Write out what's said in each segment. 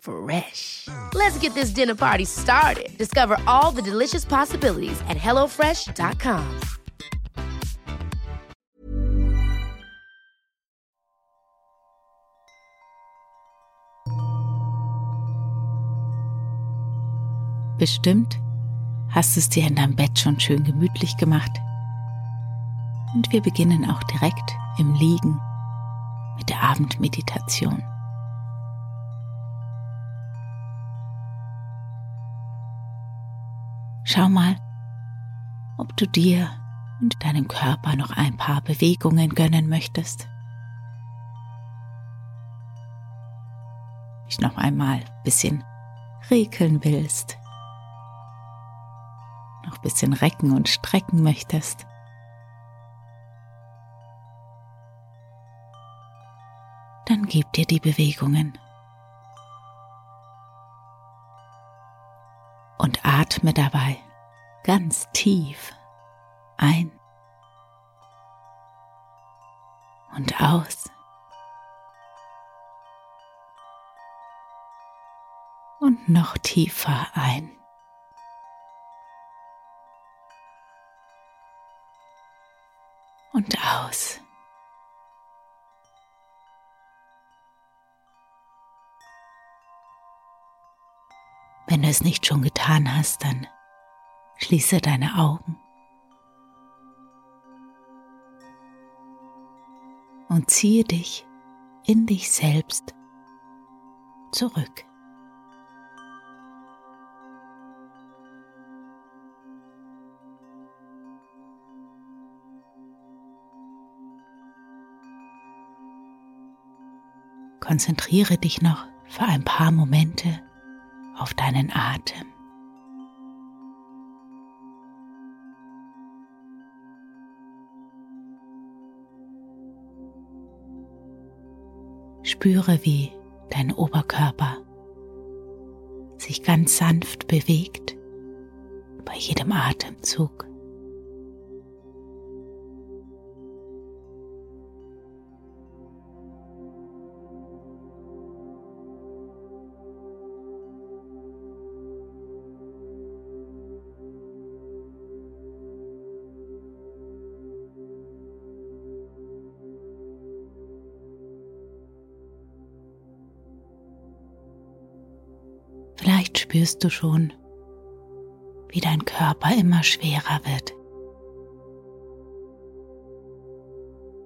Fresh. Let's get this dinner party started. Discover all the delicious possibilities at hellofresh.com. Bestimmt hast es dir in deinem Bett schon schön gemütlich gemacht. Und wir beginnen auch direkt im Liegen mit der Abendmeditation. Schau mal, ob du dir und deinem Körper noch ein paar Bewegungen gönnen möchtest. Ich noch einmal ein bisschen regeln willst, noch ein bisschen recken und strecken möchtest. Dann gib dir die Bewegungen. Und atme dabei ganz tief ein und aus. Und noch tiefer ein. Und aus. Es nicht schon getan hast, dann schließe deine Augen und ziehe dich in dich selbst zurück. Konzentriere dich noch für ein paar Momente auf deinen Atem. Spüre, wie dein Oberkörper sich ganz sanft bewegt bei jedem Atemzug. Spürst du schon, wie dein Körper immer schwerer wird,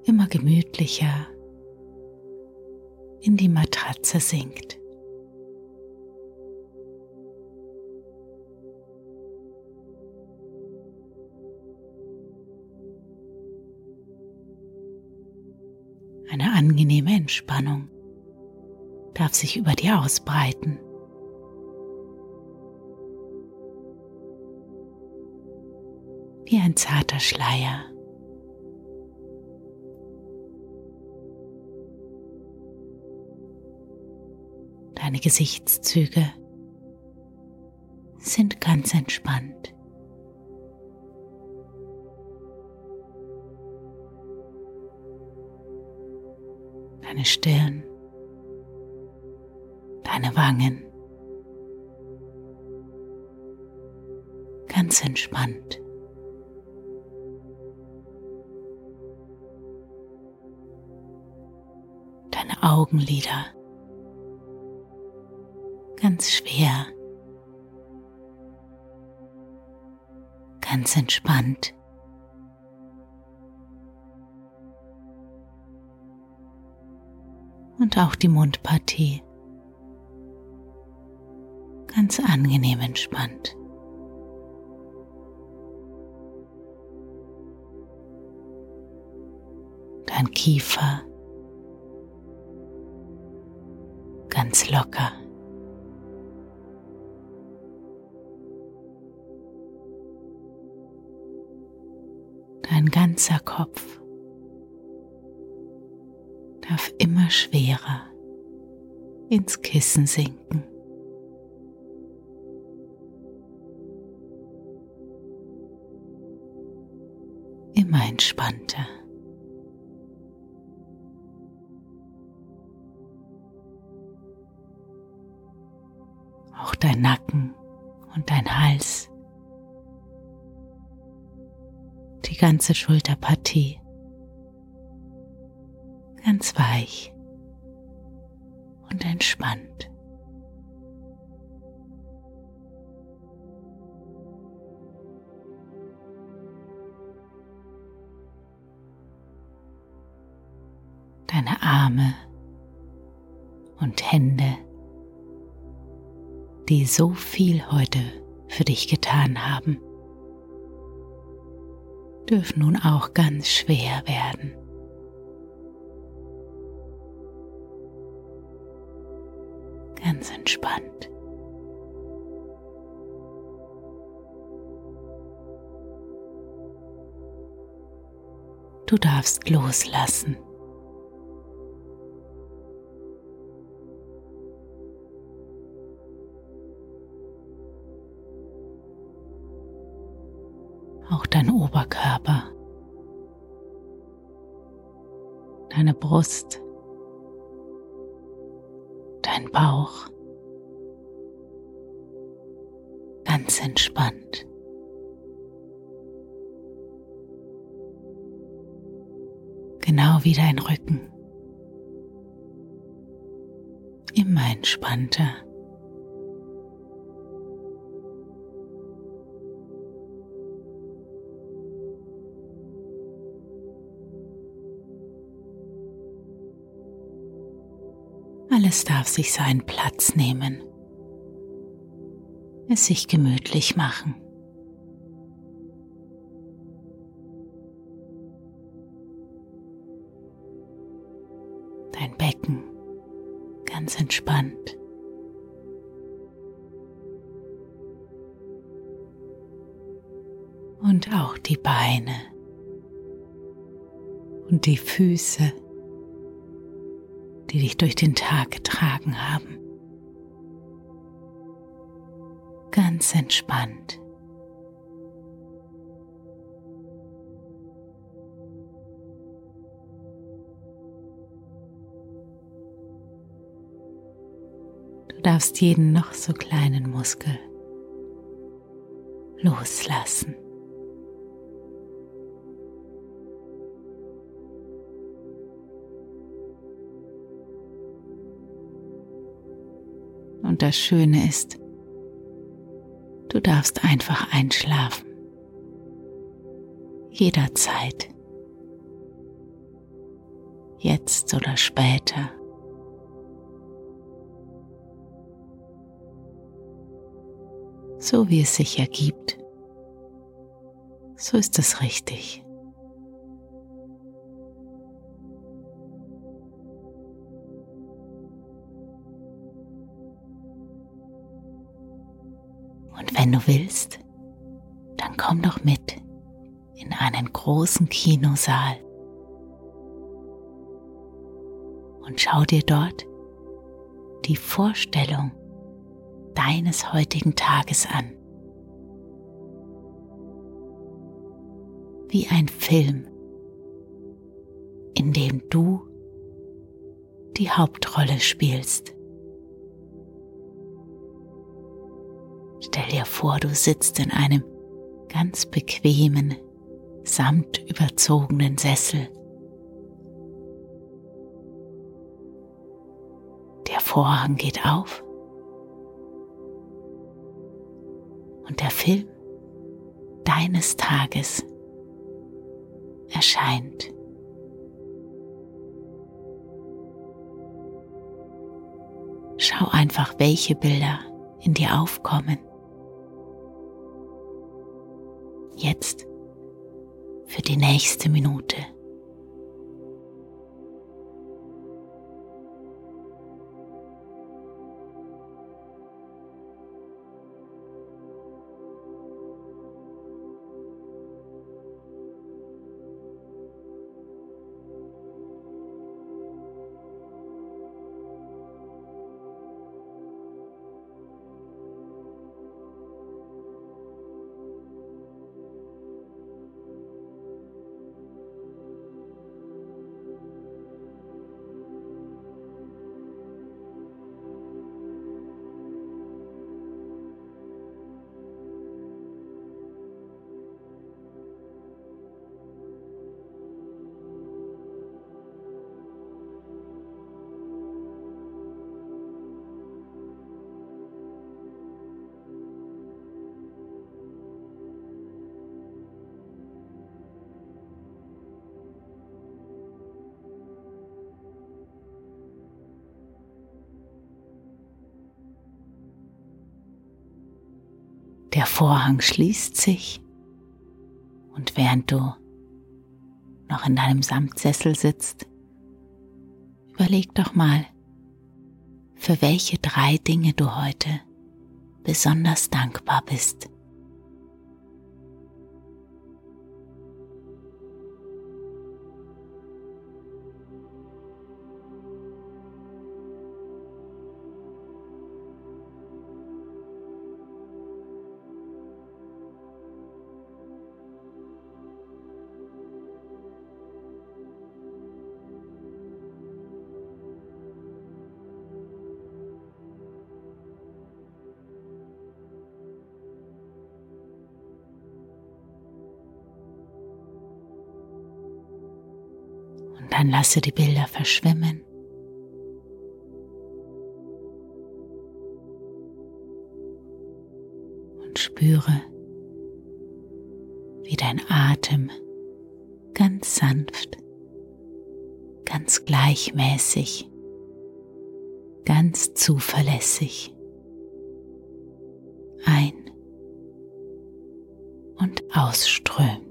immer gemütlicher in die Matratze sinkt. Eine angenehme Entspannung darf sich über dir ausbreiten. Wie ein zarter Schleier. Deine Gesichtszüge sind ganz entspannt. Deine Stirn, deine Wangen, ganz entspannt. Augenlider. Ganz schwer. Ganz entspannt. Und auch die Mundpartie. Ganz angenehm entspannt. Dein Kiefer. Ganz locker. Dein ganzer Kopf darf immer schwerer ins Kissen sinken. Immer entspannter. Dein Nacken und dein Hals, die ganze Schulterpartie. Ganz weich und entspannt. Deine Arme und Hände, die so viel heute für dich getan haben, dürfen nun auch ganz schwer werden. ganz entspannt. Du darfst loslassen. Oberkörper, deine Brust, dein Bauch ganz entspannt. Genau wie dein Rücken. Immer entspannter. Alles darf sich seinen Platz nehmen, es sich gemütlich machen. Dein Becken ganz entspannt. Und auch die Beine und die Füße die dich durch den Tag getragen haben. Ganz entspannt. Du darfst jeden noch so kleinen Muskel loslassen. Und das Schöne ist, du darfst einfach einschlafen. Jederzeit. Jetzt oder später. So wie es sich ergibt. So ist es richtig. Du willst, dann komm doch mit in einen großen Kinosaal und schau dir dort die Vorstellung deines heutigen Tages an. Wie ein Film, in dem du die Hauptrolle spielst. Stell dir vor, du sitzt in einem ganz bequemen, samtüberzogenen Sessel. Der Vorhang geht auf und der Film deines Tages erscheint. Schau einfach, welche Bilder in dir aufkommen. Jetzt für die nächste Minute. Der Vorhang schließt sich und während du noch in deinem Samtsessel sitzt, überleg doch mal, für welche drei Dinge du heute besonders dankbar bist. Dann lasse die Bilder verschwimmen. Und spüre, wie dein Atem ganz sanft, ganz gleichmäßig, ganz zuverlässig ein- und ausströmt.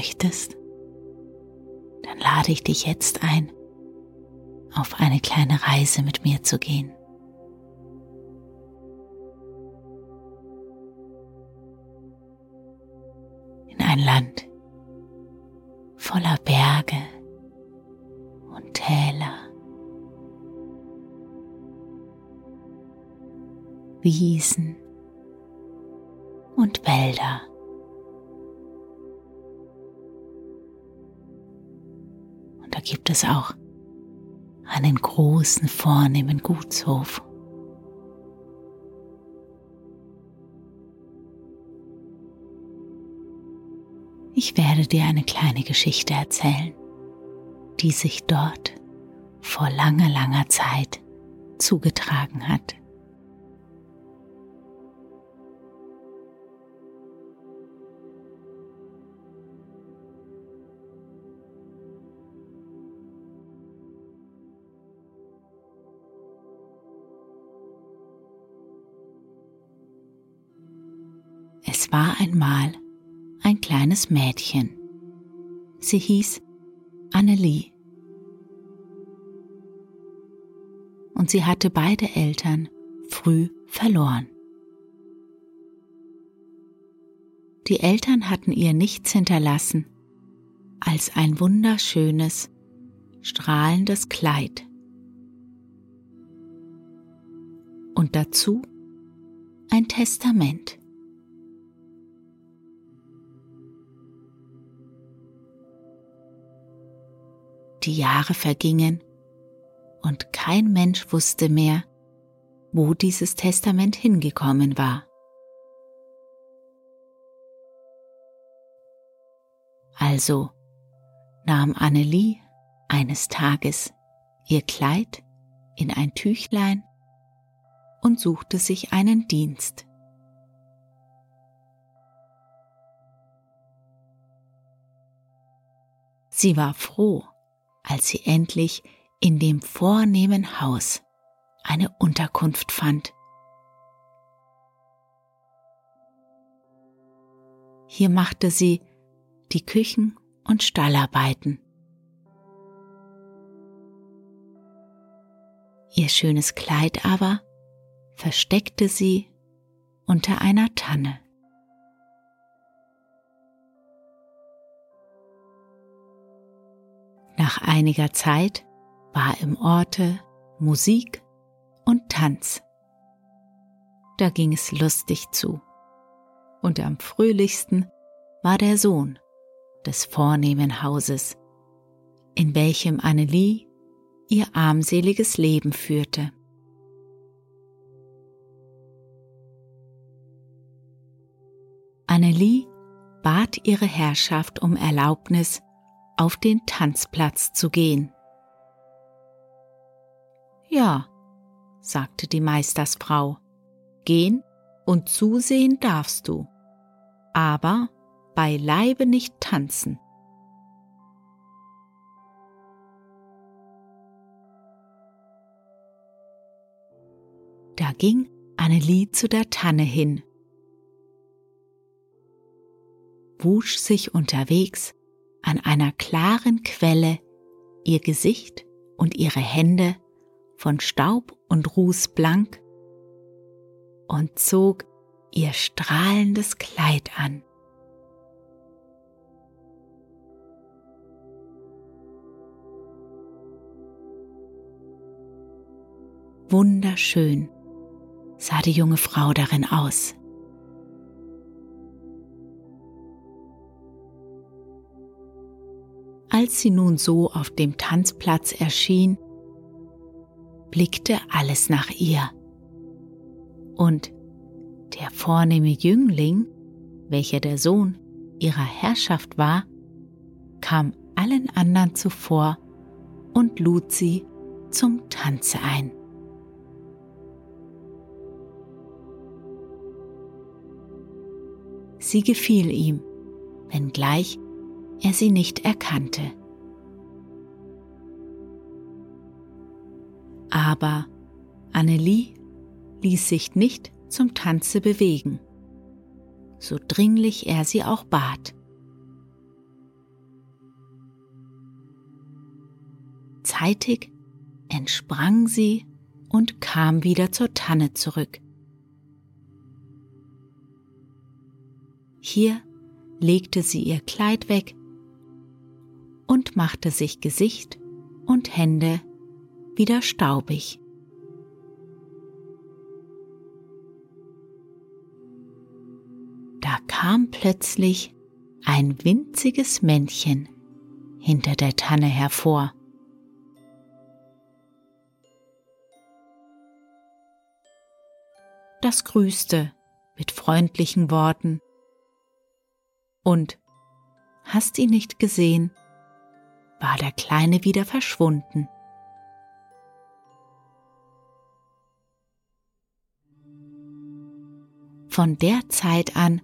Möchtest, dann lade ich dich jetzt ein, auf eine kleine Reise mit mir zu gehen. In ein Land voller Berge und Täler, Wiesen und Wälder. Gibt es auch einen großen, vornehmen Gutshof. Ich werde dir eine kleine Geschichte erzählen, die sich dort vor langer, langer Zeit zugetragen hat. War einmal ein kleines Mädchen. Sie hieß Annelie. Und sie hatte beide Eltern früh verloren. Die Eltern hatten ihr nichts hinterlassen als ein wunderschönes, strahlendes Kleid. Und dazu ein Testament. Die Jahre vergingen und kein Mensch wusste mehr, wo dieses Testament hingekommen war. Also nahm Annelie eines Tages ihr Kleid in ein Tüchlein und suchte sich einen Dienst. Sie war froh, als sie endlich in dem vornehmen Haus eine Unterkunft fand. Hier machte sie die Küchen- und Stallarbeiten. Ihr schönes Kleid aber versteckte sie unter einer Tanne. Nach einiger Zeit war im Orte Musik und Tanz. Da ging es lustig zu. Und am fröhlichsten war der Sohn des vornehmen Hauses, in welchem Annelie ihr armseliges Leben führte. Annelie bat ihre Herrschaft um Erlaubnis, auf den Tanzplatz zu gehen. Ja, sagte die Meistersfrau, gehen und zusehen darfst du, aber beileibe nicht tanzen. Da ging Annelie zu der Tanne hin, wusch sich unterwegs an einer klaren Quelle ihr Gesicht und ihre Hände von Staub und Ruß blank und zog ihr strahlendes Kleid an. Wunderschön sah die junge Frau darin aus. Als sie nun so auf dem Tanzplatz erschien, blickte alles nach ihr. Und der vornehme Jüngling, welcher der Sohn ihrer Herrschaft war, kam allen anderen zuvor und lud sie zum Tanze ein. Sie gefiel ihm, wenngleich er sie nicht erkannte. Aber Annelie ließ sich nicht zum Tanze bewegen, so dringlich er sie auch bat. Zeitig entsprang sie und kam wieder zur Tanne zurück. Hier legte sie ihr Kleid weg und machte sich Gesicht und Hände wieder staubig. Da kam plötzlich ein winziges Männchen hinter der Tanne hervor. Das grüßte mit freundlichen Worten. Und hast ihn nicht gesehen? War der Kleine wieder verschwunden. Von der Zeit an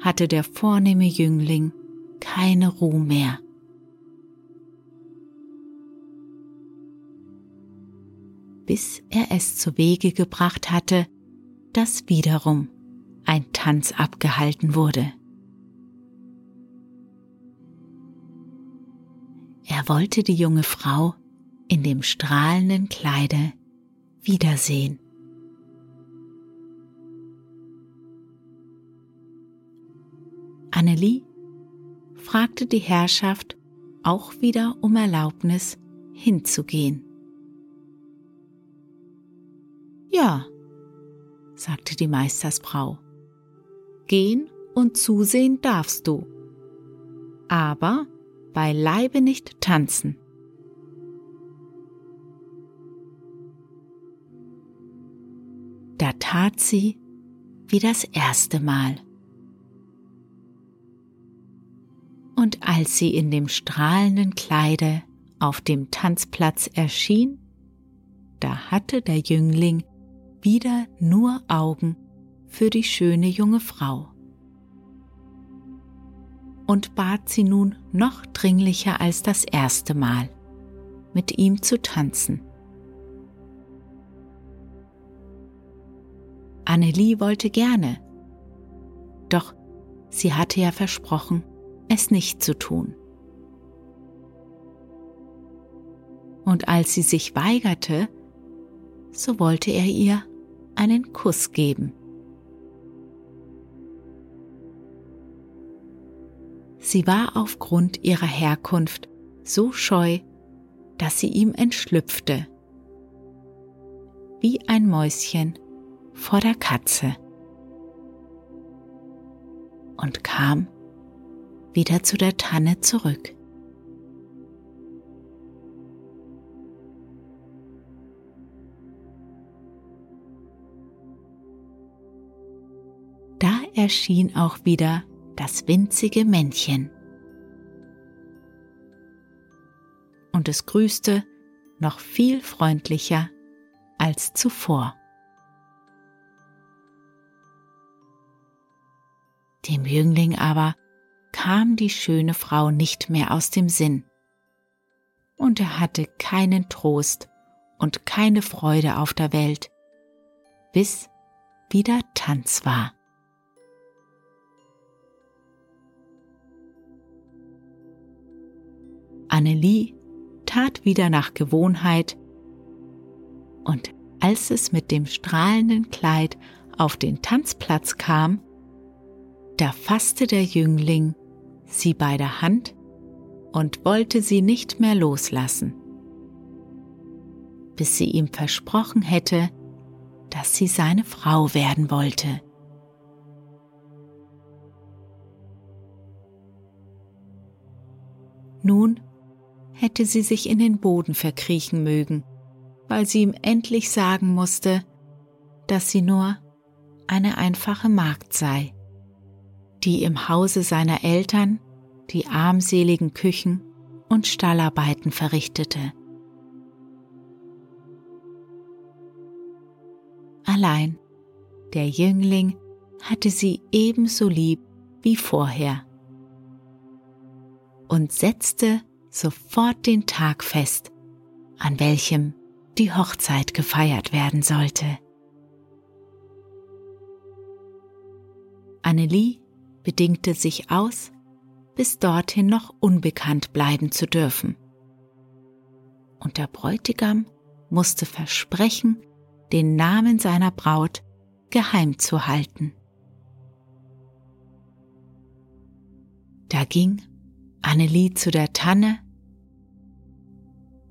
hatte der vornehme Jüngling keine Ruhe mehr. Bis er es zu Wege gebracht hatte, dass wiederum ein Tanz abgehalten wurde. Er wollte die junge Frau in dem strahlenden Kleide wiedersehen. Annelie fragte die Herrschaft auch wieder um Erlaubnis hinzugehen. Ja, sagte die Meistersfrau, gehen und zusehen darfst du, aber beileibe nicht tanzen. Da tat sie wie das erste Mal. Und als sie in dem strahlenden Kleide auf dem Tanzplatz erschien, da hatte der Jüngling wieder nur Augen für die schöne junge Frau und bat sie nun noch dringlicher als das erste Mal, mit ihm zu tanzen. Annelie wollte gerne, doch sie hatte ja versprochen, es nicht zu tun. Und als sie sich weigerte, so wollte er ihr einen Kuss geben. Sie war aufgrund ihrer Herkunft so scheu, dass sie ihm entschlüpfte, wie ein Mäuschen vor der Katze, und kam wieder zu der Tanne zurück. Da erschien auch wieder das winzige Männchen. Und es grüßte noch viel freundlicher als zuvor. Dem Jüngling aber kam die schöne Frau nicht mehr aus dem Sinn, und er hatte keinen Trost und keine Freude auf der Welt, bis wieder Tanz war. Annelie tat wieder nach Gewohnheit, und als es mit dem strahlenden Kleid auf den Tanzplatz kam, da fasste der Jüngling sie bei der Hand und wollte sie nicht mehr loslassen, bis sie ihm versprochen hätte, dass sie seine Frau werden wollte. Nun hätte sie sich in den Boden verkriechen mögen, weil sie ihm endlich sagen musste, dass sie nur eine einfache Magd sei, die im Hause seiner Eltern die armseligen Küchen und Stallarbeiten verrichtete. Allein der Jüngling hatte sie ebenso lieb wie vorher und setzte sofort den Tag fest, an welchem die Hochzeit gefeiert werden sollte. Annelie bedingte sich aus, bis dorthin noch unbekannt bleiben zu dürfen. Und der Bräutigam musste versprechen, den Namen seiner Braut geheim zu halten. Da ging Annelie zu der Tanne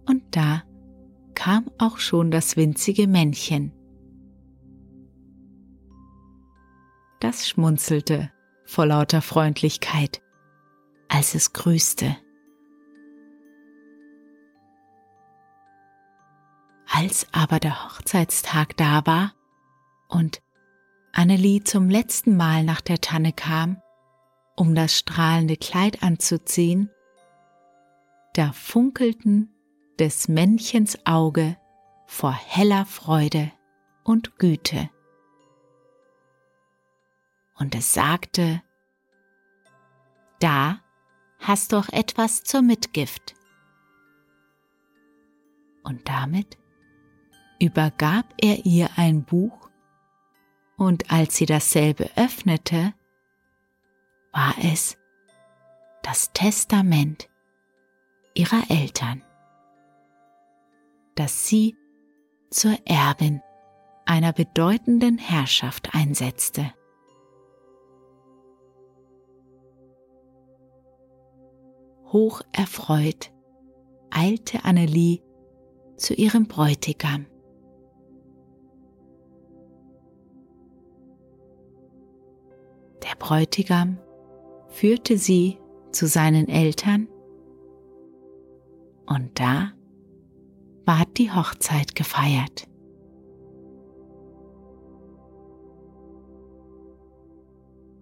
und da kam auch schon das winzige Männchen. Das schmunzelte vor lauter Freundlichkeit, als es grüßte. Als aber der Hochzeitstag da war und Annelie zum letzten Mal nach der Tanne kam, um das strahlende Kleid anzuziehen, da funkelten des Männchens Auge vor heller Freude und Güte. Und es sagte, da hast du auch etwas zur Mitgift. Und damit übergab er ihr ein Buch, und als sie dasselbe öffnete, war es das Testament ihrer Eltern, das sie zur Erbin einer bedeutenden Herrschaft einsetzte. Hoch erfreut eilte Annelie zu ihrem Bräutigam. Der Bräutigam führte sie zu seinen Eltern und da ward die Hochzeit gefeiert.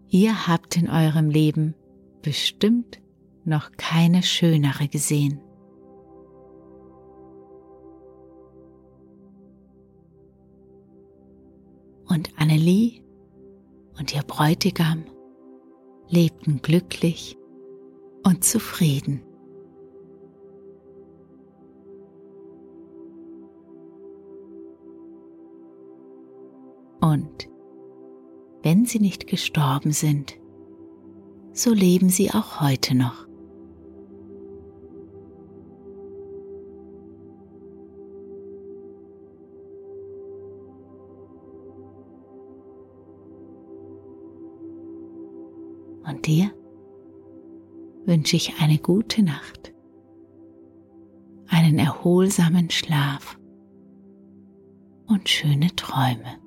Ihr habt in eurem Leben bestimmt noch keine schönere gesehen. Und Annelie und ihr Bräutigam lebten glücklich und zufrieden. Und wenn sie nicht gestorben sind, so leben sie auch heute noch. Wünsche ich eine gute Nacht, einen erholsamen Schlaf und schöne Träume.